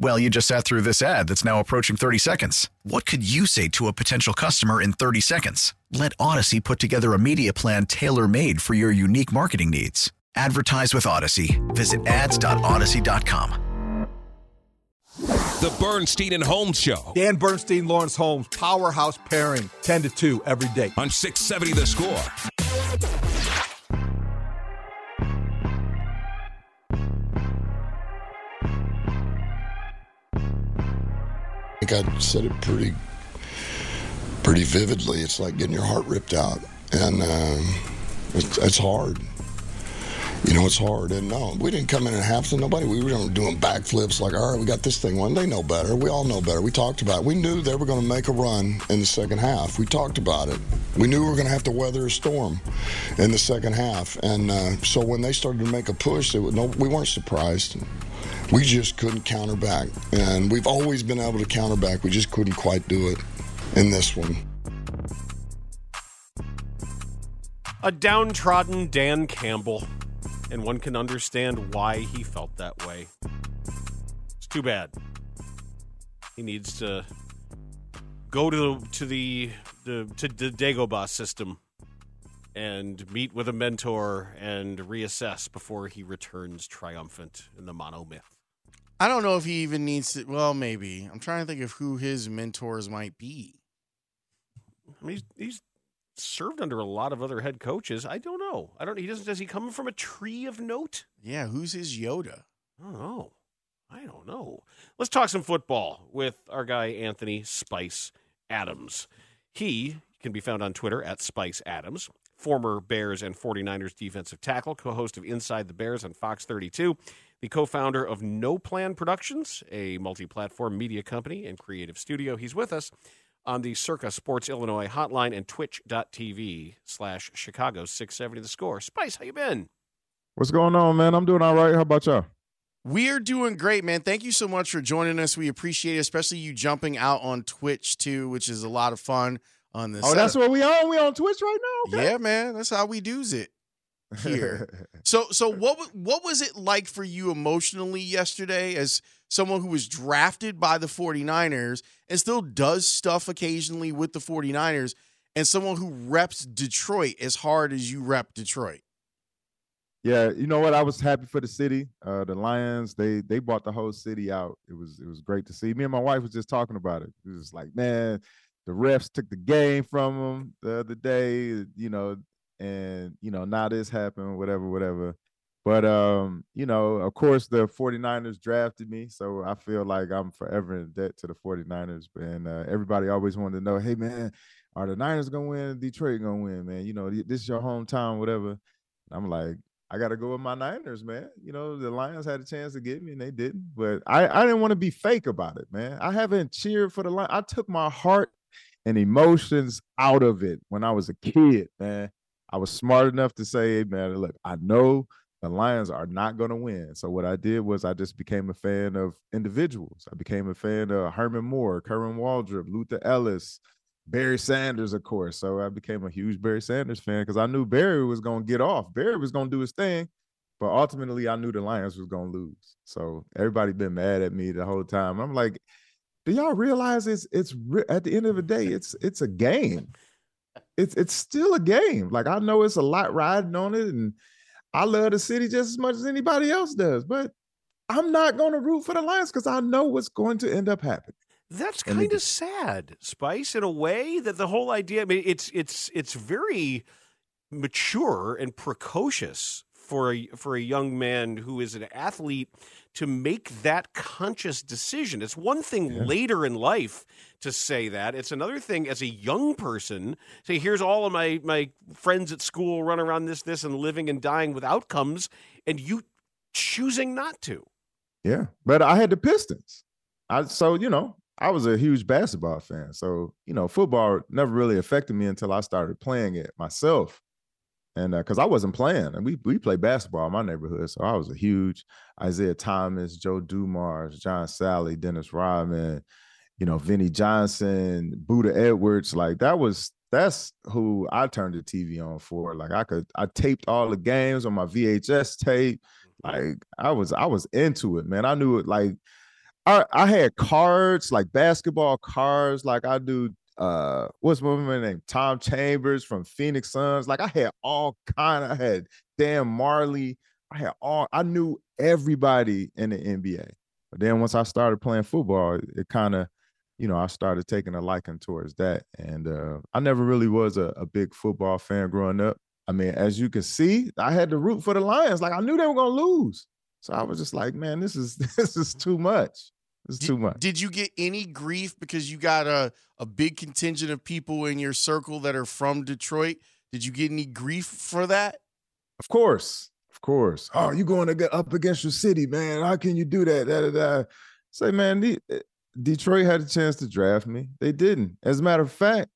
Well, you just sat through this ad that's now approaching 30 seconds. What could you say to a potential customer in 30 seconds? Let Audacy put together a media plan tailor made for your unique marketing needs. Advertise with Audacy. Visit ads.audacy.com. The Bernstein and Holmes Show. Dan Bernstein, Laurence Holmes, powerhouse pairing, 10 to 2 every day. On 670 The Score. Think I said it pretty, pretty vividly. It's like getting your heart ripped out, and um, it's, it's hard. You know, it's hard. And no, we didn't come in at halftime. Nobody. We were doing backflips like, all right, we got this thing won. They know better. We all know better. We talked about it. We knew they were going to make a run in the second half. We talked about it. We knew we were going to have to weather a storm in the second half. And uh, so when they started to make a push, no, we weren't surprised. We just couldn't counter back. And we've always been able to counter back. We just couldn't quite do it in this one. A downtrodden Dan Campbell, and one can understand why he felt that way. It's too bad. He needs to go to the to the the to the Dagobah system and meet with a mentor and reassess before he returns triumphant in the mono myth. I don't know if he even needs to. Well, maybe. I'm trying to think of who his mentors might be. I mean, he's, he's served under a lot of other head coaches. I don't know. I don't. He doesn't. Does he come from a tree of note? Yeah, who's his Yoda? I don't know. I don't know. Let's talk some football with our guy Anthony Spice Adams. He can be found on Twitter at Spice Adams. Former Bears and 49ers defensive tackle, co host of Inside the Bears on Fox 32, the co founder of No Plan Productions, a multi platform media company and creative studio. He's with us on the Circa Sports Illinois hotline and twitch.tv slash Chicago 670 the score. Spice, how you been? What's going on, man? I'm doing all right. How about y'all? We're doing great, man. Thank you so much for joining us. We appreciate it, especially you jumping out on Twitch too, which is a lot of fun on this. Oh, that's what we on. We on Twitch right now. Okay. Yeah, man. That's how we do's it here. so, so what what was it like for you emotionally yesterday as someone who was drafted by the 49ers and still does stuff occasionally with the 49ers and someone who reps Detroit as hard as you rep Detroit? Yeah, you know what? I was happy for the city. Uh, the Lions, they they bought the whole city out. It was it was great to see. Me and my wife was just talking about it. It was like, man, the refs took the game from them the other day, you know, and you know, now this happened, whatever, whatever. But um, you know, of course the 49ers drafted me, so I feel like I'm forever in debt to the 49ers. And uh, everybody always wanted to know, hey man, are the Niners gonna win? Detroit gonna win, man? You know, this is your hometown, whatever. I'm like, I got to go with my Niners, man. You know, the Lions had a chance to get me and they didn't, but I, I didn't want to be fake about it, man. I haven't cheered for the Lions. I took my heart and emotions out of it when I was a kid, man. I was smart enough to say, man, look, I know the Lions are not going to win. So what I did was I just became a fan of individuals. I became a fan of Herman Moore, Kerwin Waldroup, Luther Ellis, Barry Sanders, of course. So I became a huge Barry Sanders fan because I knew Barry was going to get off. Barry was going to do his thing, but ultimately I knew the Lions was going to lose. So everybody been mad at me the whole time. I'm like, do y'all realize it's it's at the end of the day it's it's a game. It's it's still a game. Like I know it's a lot riding on it, and I love the city just as much as anybody else does. But I'm not going to root for the Lions because I know what's going to end up happening. That's kind of sad, Spice, in a way that the whole idea. I mean, it's it's it's very mature and precocious for a for a young man who is an athlete to make that conscious decision. It's one thing yeah. later in life to say that. It's another thing as a young person say, "Here's all of my my friends at school run around this this and living and dying with outcomes," and you choosing not to. Yeah, but I had the Pistons. I so you know I was a huge basketball fan. So, you know, football never really affected me until I started playing it myself. And because uh, I wasn't playing, and we we played basketball in my neighborhood, so I was a huge Isiah Thomas, Joe Dumars, John Salley, Dennis Rodman, you know, Vinnie Johnson, Buddha Edwards. Like that was that's who I turned the TV on for. Like I could I taped all the games on my VHS tape. Like I was I was into it, man. I knew it like I, I had cards like basketball cards, like I do. Uh, what's my name? Tom Chambers from Phoenix Suns. Like I had all kind. Of I had Dan Majerle. I had all. I knew everybody in the NBA. But then once I started playing football, it, it kind of, you know, I started taking a liking towards that. And uh, I never really was a, a big football fan growing up. I mean, as you can see, I had to root for the Lions. Like I knew they were gonna lose. So I was just like, man, this is this is too much. It's did, too much. Did you get any grief because you got a, a big contingent of people in your circle that are from Detroit? Did you get any grief for that? Of course. Of course. Oh, you going to get up against your city, man. How can you do that? Da, da, da. Say, man, the, eh, Detroit had a chance to draft me. They didn't. As a matter of fact,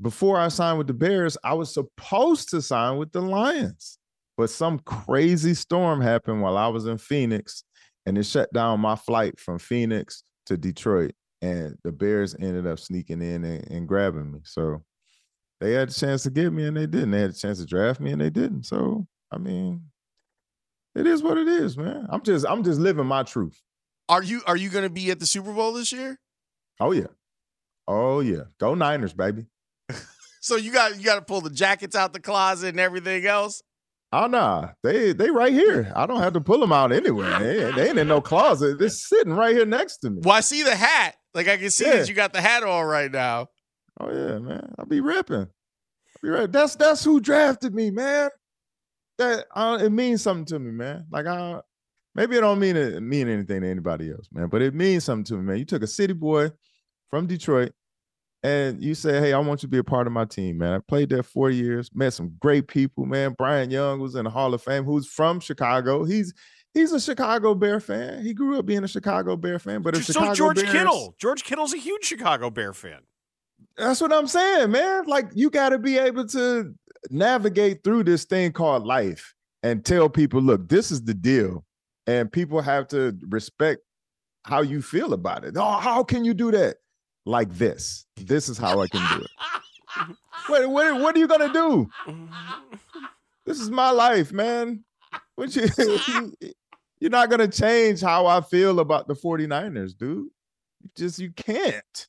before I signed with the Bears, I was supposed to sign with the Lions. But some crazy storm happened while I was in Phoenix and it shut down my flight from Phoenix to Detroit. And the Bears ended up sneaking in and, and grabbing me. So they had a chance to get me and they didn't. They had a chance to draft me and they didn't. So I mean, it is what it is, man. I'm just I'm just living my truth. Are you are you going to be at the Super Bowl this year? Oh yeah, oh yeah. Go Niners, baby. so you got you got to pull the jackets out the closet and everything else. Oh nah, they they right here. I don't have to pull them out anywhere. They, they ain't in no closet. They're sitting right here next to me. Well, I see the hat. Like I can see yeah. that you got the hat on right now. Oh yeah, man. I'll be ripping. I'll be right. That's that's who drafted me, man. That uh, it means something to me, man. Like I maybe it don't mean it mean anything to anybody else, man. But it means something to me, man. You took a city boy from Detroit and you say, Hey, I want you to be a part of my team, man. I played there four years, met some great people, man. Bryant Young was in the Hall of Fame, who's from Chicago. He's he's a Chicago Bear fan. He grew up being a Chicago Bear fan, but so Chicago George Bears, Kittle. George Kittle's a huge Chicago Bear fan. That's what I'm saying, man. Like you got to be able to navigate through this thing called life and tell people, look, this is the deal. And people have to respect how you feel about it. Oh, how can you do that? Like this. This is how I can do it. what, what, what are you gonna do? This is my life, man. What you, you're not gonna change how I feel about the 49ers, dude. You just you can't.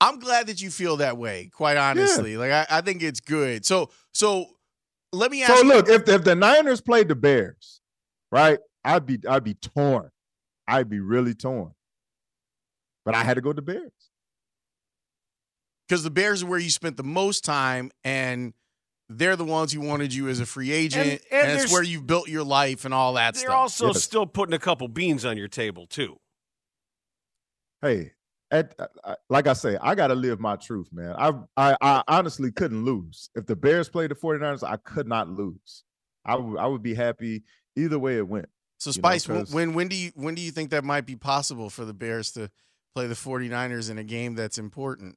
I'm glad that you feel that way, quite honestly. Yeah. Like I, I think it's good. So so let me ask So look, if if the Niners played the Bears, right? I'd be I'd be torn. I'd be really torn. But I had to go to Bears because the Bears are where you spent the most time, and they're the ones who wanted you as a free agent, and, and, and it's where you built your life and all that they're stuff. They're also yes. still putting a couple beans on your table too. Hey, at, uh, like I say, I got to live my truth, man. I, I, I honestly couldn't lose. If the Bears played the 49ers, I could not lose. I, w- I would be happy either way it went. So Spice, know, when when do you when do you think that might be possible for the Bears to play the 49ers in a game that's important?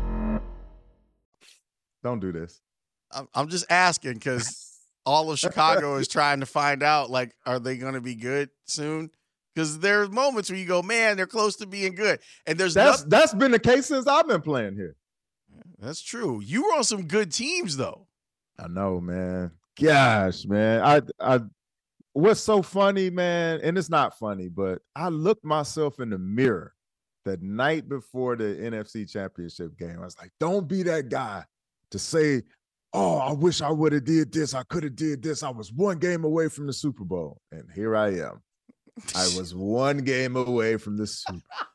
Don't do this. I'm, just asking because all of Chicago is trying to find out like, are they going to be good soon? Because there's moments where you go, man, they're close to being good, and there's That's noth- that's been the case since I've been playing here. that's true. You were on some good teams though. I know, man. Gosh, man. I I what's so funny, man, and it's not funny, but I looked myself in the mirror the night before the NFC championship game. I was like, don't be that guy to say, Oh, I wish I would have did this. I could have did this. I was one game away from the Super Bowl. And here I am. I was one game away from the Super Bowl.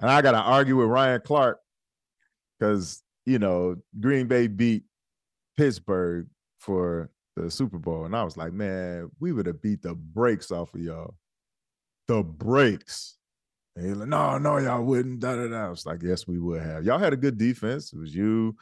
And I gotta argue with Ryan Clark because you know Green Bay beat Pittsburgh for the Super Bowl, and I was like, man, we would have beat the brakes off of y'all, the brakes. And he's like, no, no, y'all wouldn't. Da, da, da. I was like, yes, we would have. Y'all had a good defense. It was you,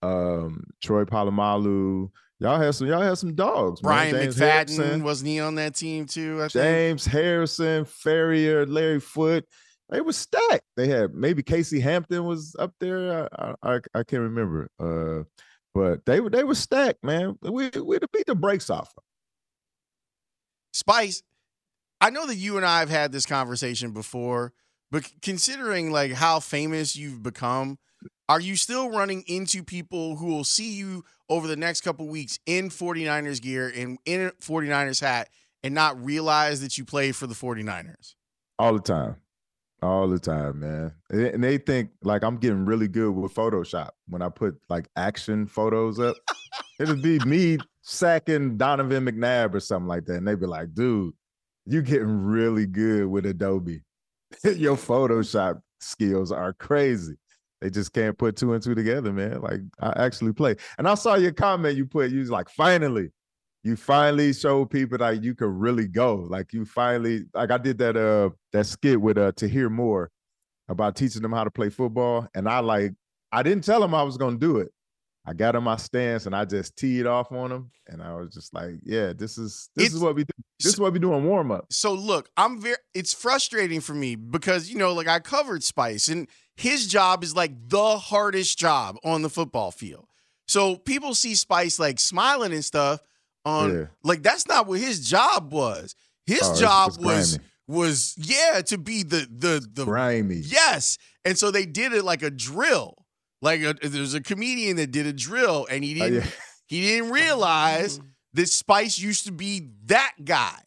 um, Troy Polamalu. Y'all had some. Y'all had some dogs. man. Brian James McFadden Harrison. wasn't he on that team too? I think. James Harrison, Farrior, Larry Foote. They were stacked. They had maybe Casey Hampton was up there. I I, I can't remember. Uh, but they were they were stacked, man. We we'd beat the brakes off. Spice, I know that you and I have had this conversation before, but considering like how famous you've become, are you still running into people who will see you over the next couple weeks in 49ers gear and in a 49ers hat and not realize that you play for the 49ers? all the time, all the time, man. And they think like I'm getting really good with Photoshop when I put like action photos up. It'll be me sacking Donovan McNabb or something like that, and they'd be like, "Dude, you getting really good with Adobe. Your Photoshop skills are crazy." They just can't put two and two together, man. Like I actually play. And I saw your comment you put, you was like, finally, you finally showed people that you could really go. Like you finally, like I did that uh that skit with uh to hear more about teaching them how to play football. And I like, I didn't tell them I was gonna do it. I got on my stance and I just teed off on him, And I was just like, yeah, this is this It's- is what we do. This is what we do on warm up. So look, I'm very it's frustrating for me because you know, like I covered Spice and his job is like the hardest job on the football field. So people see Spice like smiling and stuff on Yeah. like that's not what his job was. His Oh, job it's was was yeah, to be the the the Grimy. Yes. And so they did it like a drill. Like uh, a, there's a comedian that did a drill and he Oh, didn't yeah. he didn't realize that Spice used to be that guy.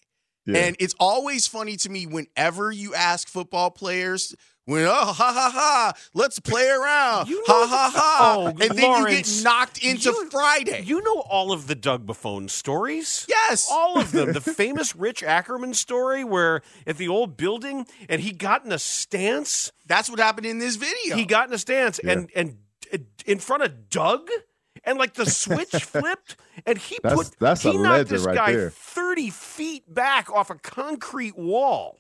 Yeah. And it's always funny to me whenever you ask football players when oh ha ha ha let's play around You ha know ha the- ha Oh, and then Lawrence, you get knocked into you- Friday. You know all of the Doug Buffone stories? Yes. All of them. the famous Rich Ackerman story where at the old building and he got in a stance. That's what happened in this video. He got in a stance and and uh, in front of Doug and like the switch flipped and he That's- put that's a he knocked this right guy there. 30 feet back off a concrete wall.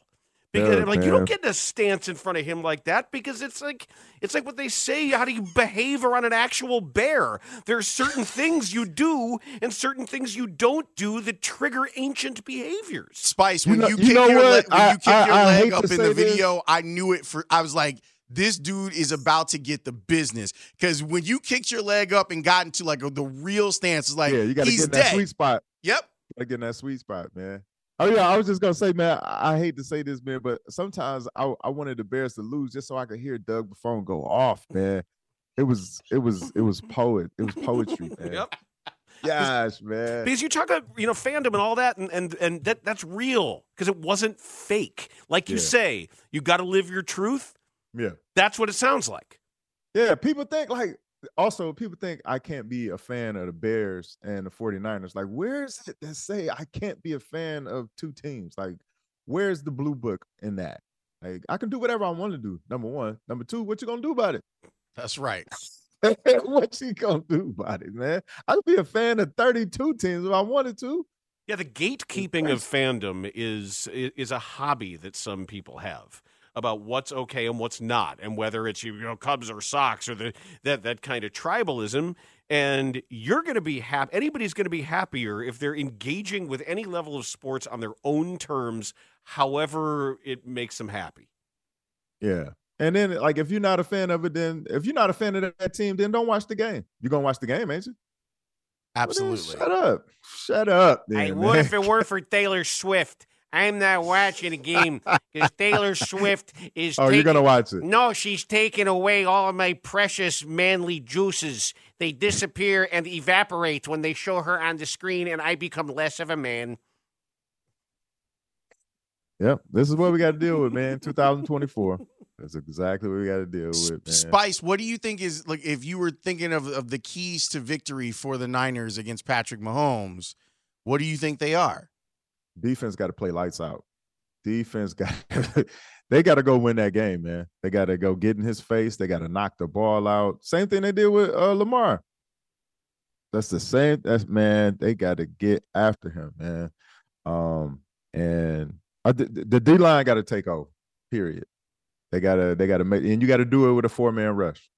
Because Yeah, like you don't get in a stance in front of him like that because it's like it's like what they say how do you behave around an actual bear there are certain things you do and certain things you don't do that trigger ancient behaviors Spice, You when know- you, you kick know your what? leg, when I- you kick I- your I leg hate up in the say this. video, I knew it for. I was like, this dude is about to get the business because when you kicked your leg up and got into like a, the real stance, it's like yeah, you gotta get in that dead. sweet spot. Yep. Gotta get in that sweet spot, man. Oh yeah, I was just gonna say, man. I, hate to say this, man, but sometimes I, I wanted the Bears to lose just so I could hear Doug Buffone go off, man. It was it was it was poet. It was poetry, man. Yep. Gosh, man. because you talk about you know fandom and all that and and, and that that's real because it wasn't fake like you Yeah. say you got to live your truth Yeah. that's what it sounds like Yeah, people think like also people think I can't be a fan of the Bears and the 49ers. Like, where is it that say I can't be a fan of two teams? Like, where's the blue book in that? Like, I can do whatever I want to do. Number one. Number two, what you gonna do about it? That's right. what you gonna do about it, man? I could be a fan of 32 teams if I wanted to. Yeah, the gatekeeping of fandom is is a hobby that some people have about what's okay and what's not, and whether it's you know Cubs or Sox or the that that kind of tribalism. And you're going to be happy. Anybody's going to be happier if they're engaging with any level of sports on their own terms, however it makes them happy. Yeah. And then, like, if you're not a fan of it, then if you're not a fan of that team, then don't watch the game. You're gonna watch the game, ain't you? Absolutely. Well, shut up. Shut up. Then, hey, what man. if it weren't for Taylor Swift? I'm not watching the game because Taylor Swift is. Oh, you're gonna watch it. No, she's taking away all of my precious manly juices. They disappear and evaporate when they show her on the screen, and I become less of a man. Yep. This is what we got to deal with, man. 2024. That's exactly what we got to deal with, man. Spice, what do you think is like if you were thinking of, of the keys to victory for the Niners against Patrick Mahomes, what do you think they are? Defense got to play lights out. Defense got they got to go win that game, man. They got to go get in his face. They got to knock the ball out. Same thing they did with uh, Lamar. That's the same. That's man. They got to get after him, man. Um, and uh, the, the D line got to take over. Period. They gotta they gotta make and you got to do it with a four man rush.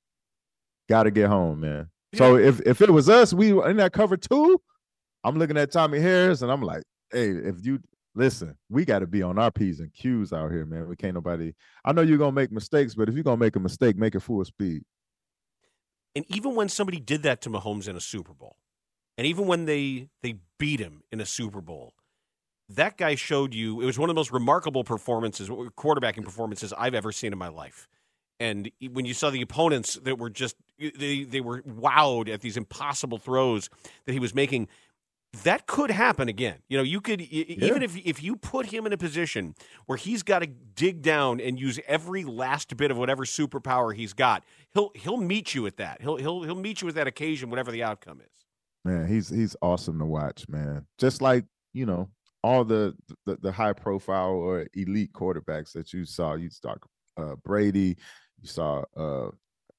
Got to get home, man. So if if it was us, we in that cover two. I'm looking at Tommie Harris and I'm like, hey, if you listen, we got to be on our p's and q's out here, man. We can't nobody. I know you're gonna make mistakes, but if you're gonna make a mistake, make it full speed. And even when somebody did that to Mahomes in a Super Bowl, and even when they they beat him in a Super Bowl, that guy showed you it was one of the most remarkable performances, quarterbacking performances I've ever seen in my life. And when you saw the opponents that were just they they were wowed at these impossible throws that he was making, that could happen again. You know, you could e- even if if you put him in a position where he's got to dig down and use every last bit of whatever superpower he's got, he'll he'll meet you at that. He'll he'll he'll meet you at that occasion, whatever the outcome is. Man, he's he's awesome to watch, man. Just like you know all the the, the high profile or elite quarterbacks that you saw. You saw uh, Brady, you saw uh,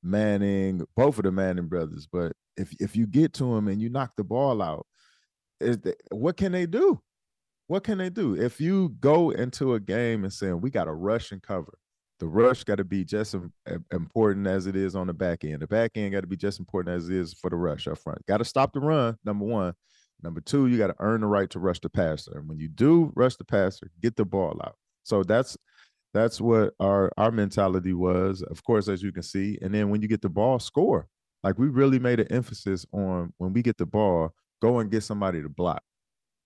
Manning, both of the Manning brothers. But if if you get to him and you knock the ball out, is what can they do? What can they do? If you go into a game and saying we got to rush and cover, the rush got to be just as important as it is on the back end. The back end got to be just important as it is for the rush up front. Got to stop the run. Number one. Number two, you got to earn the right to rush the passer. And when you do rush the passer, get the ball out. So that's that's what our our mentality was. Of course, as you can see. And then when you get the ball, score. Like we really made an emphasis on when we get the ball, go and get somebody to block.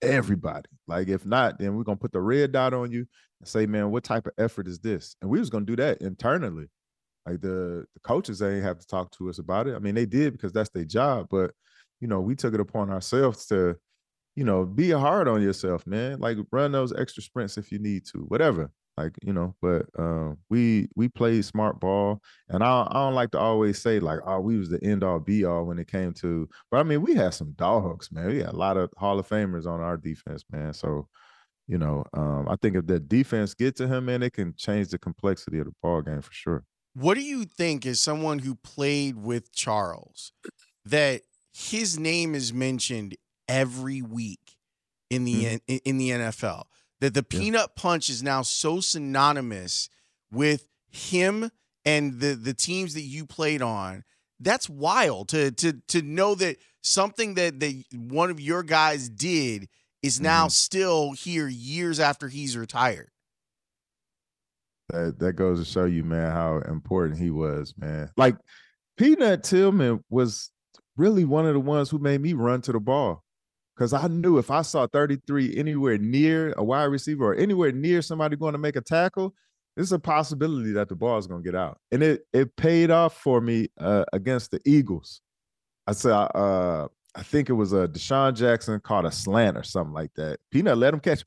Everybody. Like if not, then we're gonna put the red dot on you and say, man, what type of effort is this? And we was gonna do that internally. Like the the coaches they ain't have to talk to us about it. I mean, they did because that's their job, but you know, we took it upon ourselves to, you know, be hard on yourself, man. Like run those extra sprints if you need to, whatever. Like, you know, but um, we we played smart ball. And I, I don't like to always say like, oh, we was the end all be all when it came to, but I mean, we had some dogs, man. We had a lot of Hall of Famers on our defense, man. So, you know, um, I think if the defense get to him, man, it can change the complexity of the ball game for sure. What do you think as someone who played with Charles that his name is mentioned every week in the Mm-hmm. in the NFL. That the peanut punch is now so synonymous with him and the the teams that you played on. That's wild to to to know that something that that one of your guys did is now Mm-hmm. still here years after he's retired. That that goes to show you, man, how important he was, man. Like Peanut Tillman was really one of the ones who made me run to the ball. Cause I knew if I saw 33 anywhere near a wide receiver or anywhere near somebody going to make a tackle, there's a possibility that the ball is going to get out. And it it paid off for me uh, against the Eagles. I said, uh, I think it was a uh, DeSean Jackson caught a slant or something like that. Peanut let him catch,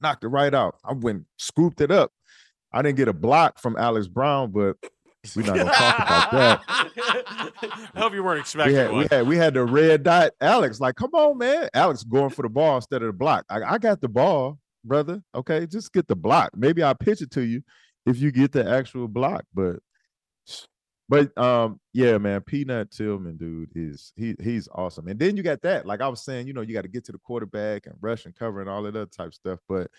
knocked it right out. I went scooped it up. I didn't get a block from Alex Brown, but We're not gonna talk about that. I hope you weren't expecting We had, one. we had we had the red dot. Alex, like, come on, man. Alex going for the ball instead of the block. I, I got the ball, brother. Okay, just get the block. Maybe I'll pitch it to you if you get the actual block. But but um, yeah, man, Peanut Tillman, dude, is he he's awesome. And then you got that, like I was saying, you know, you got to get to the quarterback and rush and cover and all that other type stuff. But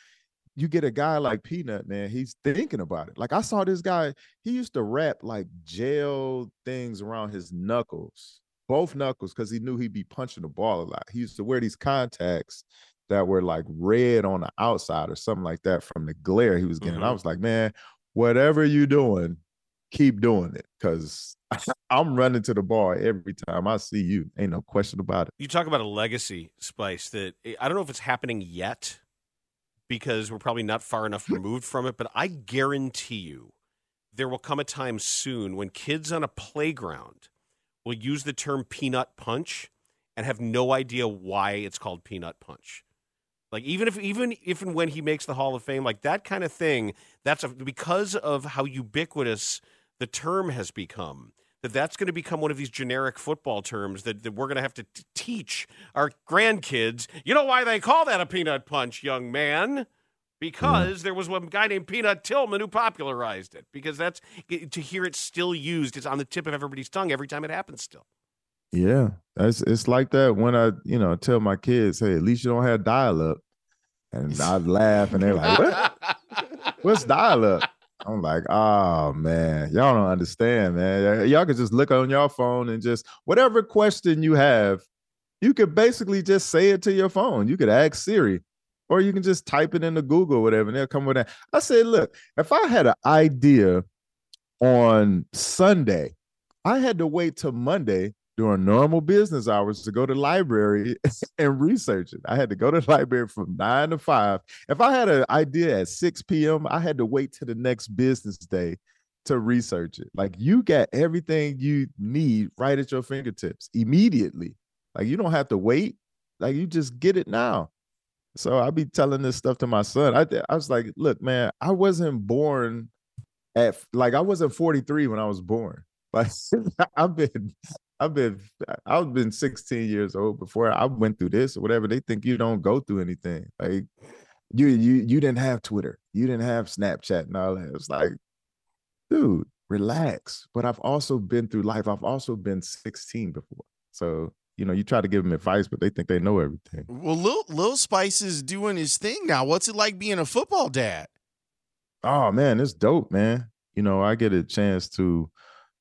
you get a guy like Peanut, man, he's thinking about it. Like I saw this guy, he used to wrap like gel things around his knuckles, both knuckles, because he knew he'd be punching the ball a lot. He used to wear these contacts that were like red on the outside or something like that from the glare he was getting. I mm-hmm. was like, man, whatever you're doing, keep doing it. Cause I'm running to the ball every time I see you. Ain't no question about it. You talk about a legacy, Spice, that eh, I don't know if it's happening yet because we're probably not far enough removed from it, but I guarantee you there will come a time soon when kids on a playground will use the term peanut punch and have no idea why it's called peanut punch. Like even if even if and when he makes the Hall of Fame, like that kind of thing, that's a, because of how ubiquitous the term has become. That that's going to become one of these generic football terms that, that we're going to have to t- teach our grandkids. You know why they call that a peanut punch, young man? Mm-hmm. Because there was one guy named Peanut Tillman who popularized it. Because that's to hear it still used, it's on the tip of everybody's tongue every time it happens. Still, Yeah, it's it's like that when I, you know, tell my kids, hey, at least you don't have dial up. And I laugh and they're like, What? What's dial up? I'm like, oh man, y'all don't understand, man. Y'all can just look on your phone and just whatever question you have, you could basically just say it to your phone. You could ask Siri, or you can just type it into Google, whatever, and they'll come with that. I said, look, if I had an idea on Sunday, I had to wait till Monday during normal business hours to go to library and research it. I had to go to the library from nine to five. If I had an idea at 6 p.m., I had to wait till the next business day to research it. Like you got everything you need right at your fingertips immediately. Like you don't have to wait. Like you just get it now. So I be telling this stuff to my son. I I was like, look, man, I wasn't born at like I wasn't 43 when I was born. Like I've been I've been I've been 16 years old before I went through this or whatever. They think you don't go through anything. Like you you you didn't have Twitter, you didn't have Snapchat and all that. It's like, dude, relax. But I've also been through life. I've also been 16 before. So you know, you try to give them advice, but they think they know everything. Well, Lil, Lil Spice is doing his thing now. What's it like being a football dad? Oh man, it's dope, man. You know, I get a chance to,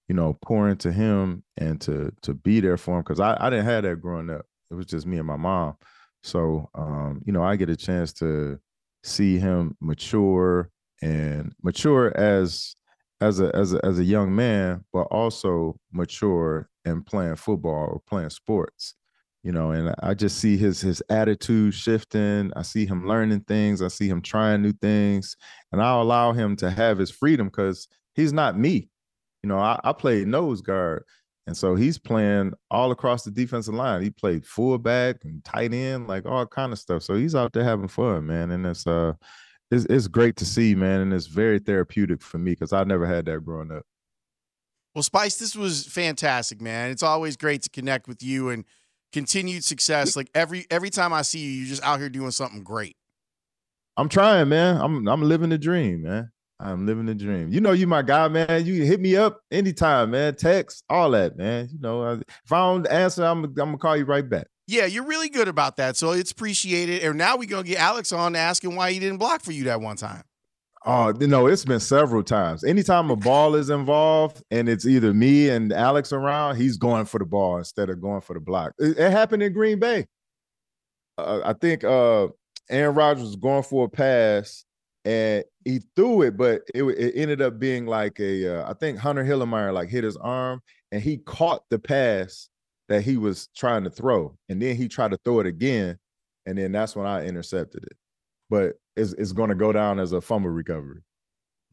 you know, pour into him and to to be there for him because I, I didn't have that growing up. It was just me and my mom. So um, you know, I get a chance to see him mature and mature as as a as a as a young man, but also mature and playing football or playing sports. You know, and I just see his his attitude shifting. I see him learning things. I see him trying new things, and I'll allow him to have his freedom because he's not me. You know, I, I played nose guard, and so he's playing all across the defensive line. He played fullback and tight end, like all kind of stuff. So he's out there having fun, man, and it's uh, it's, it's great to see, man, and it's very therapeutic for me because I never had that growing up. Well, Spice, this was fantastic, man. It's always great to connect with you and continued success. Like every every time I see you, you're just out here doing something great. I'm trying, man. I'm I'm living the dream, man. I'm living the dream. You know, you my guy, man. You hit me up anytime, man. Text, all that, man. You know, if I don't answer, I'm I'm gonna call you right back. Yeah, you're really good about that, so it's appreciated. And now we're gonna get Alex on asking why he didn't block for you that one time. Oh, you know, it's been several times. Anytime a ball is involved and it's either me and Alex around, he's going for the ball instead of going for the block. It, it happened in Green Bay. Uh, I think uh, Aaron Rodgers was going for a pass and he threw it, but it, it ended up being like a. Uh, I think Hunter Hillenmeyer like hit his arm and he caught the pass that he was trying to throw, and then he tried to throw it again, and then that's when I intercepted it. But it's, it's going to go down as a fumble recovery.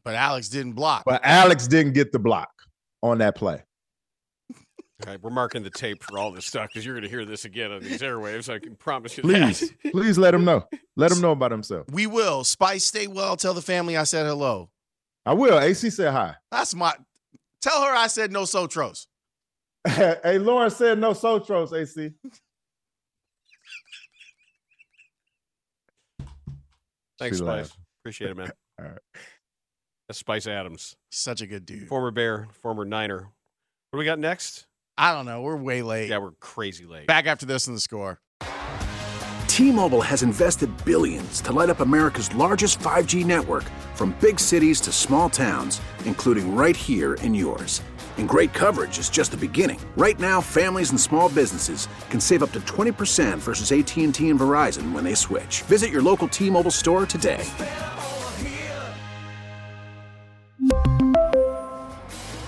But Alex didn't block. But Alex didn't get the block on that play. All right, we're marking the tape for all this stuff because you're going to hear this again on these airwaves. I can promise you Please, that. please let him know. Let him know about himself. We will. Spice, stay well. Tell the family I said hello. I will. AC said hi. That's my Tell her I said no Sotros. hey, Lauren said no Sotros, AC. Thanks, She Spice. laughed. Appreciate it, man. All right. That's Spice Adams, Such a good dude. former Bear, former Niner. What do we got next? I don't know. We're way late. Yeah, we're crazy late. Back after this in the score. T-Mobile has invested billions to light up America's largest 5G network from big cities to small towns, including right here in yours. And great coverage is just the beginning. Right now, families and small businesses can save up to 20% versus AT&T and Verizon when they switch. Visit your local T-Mobile store today.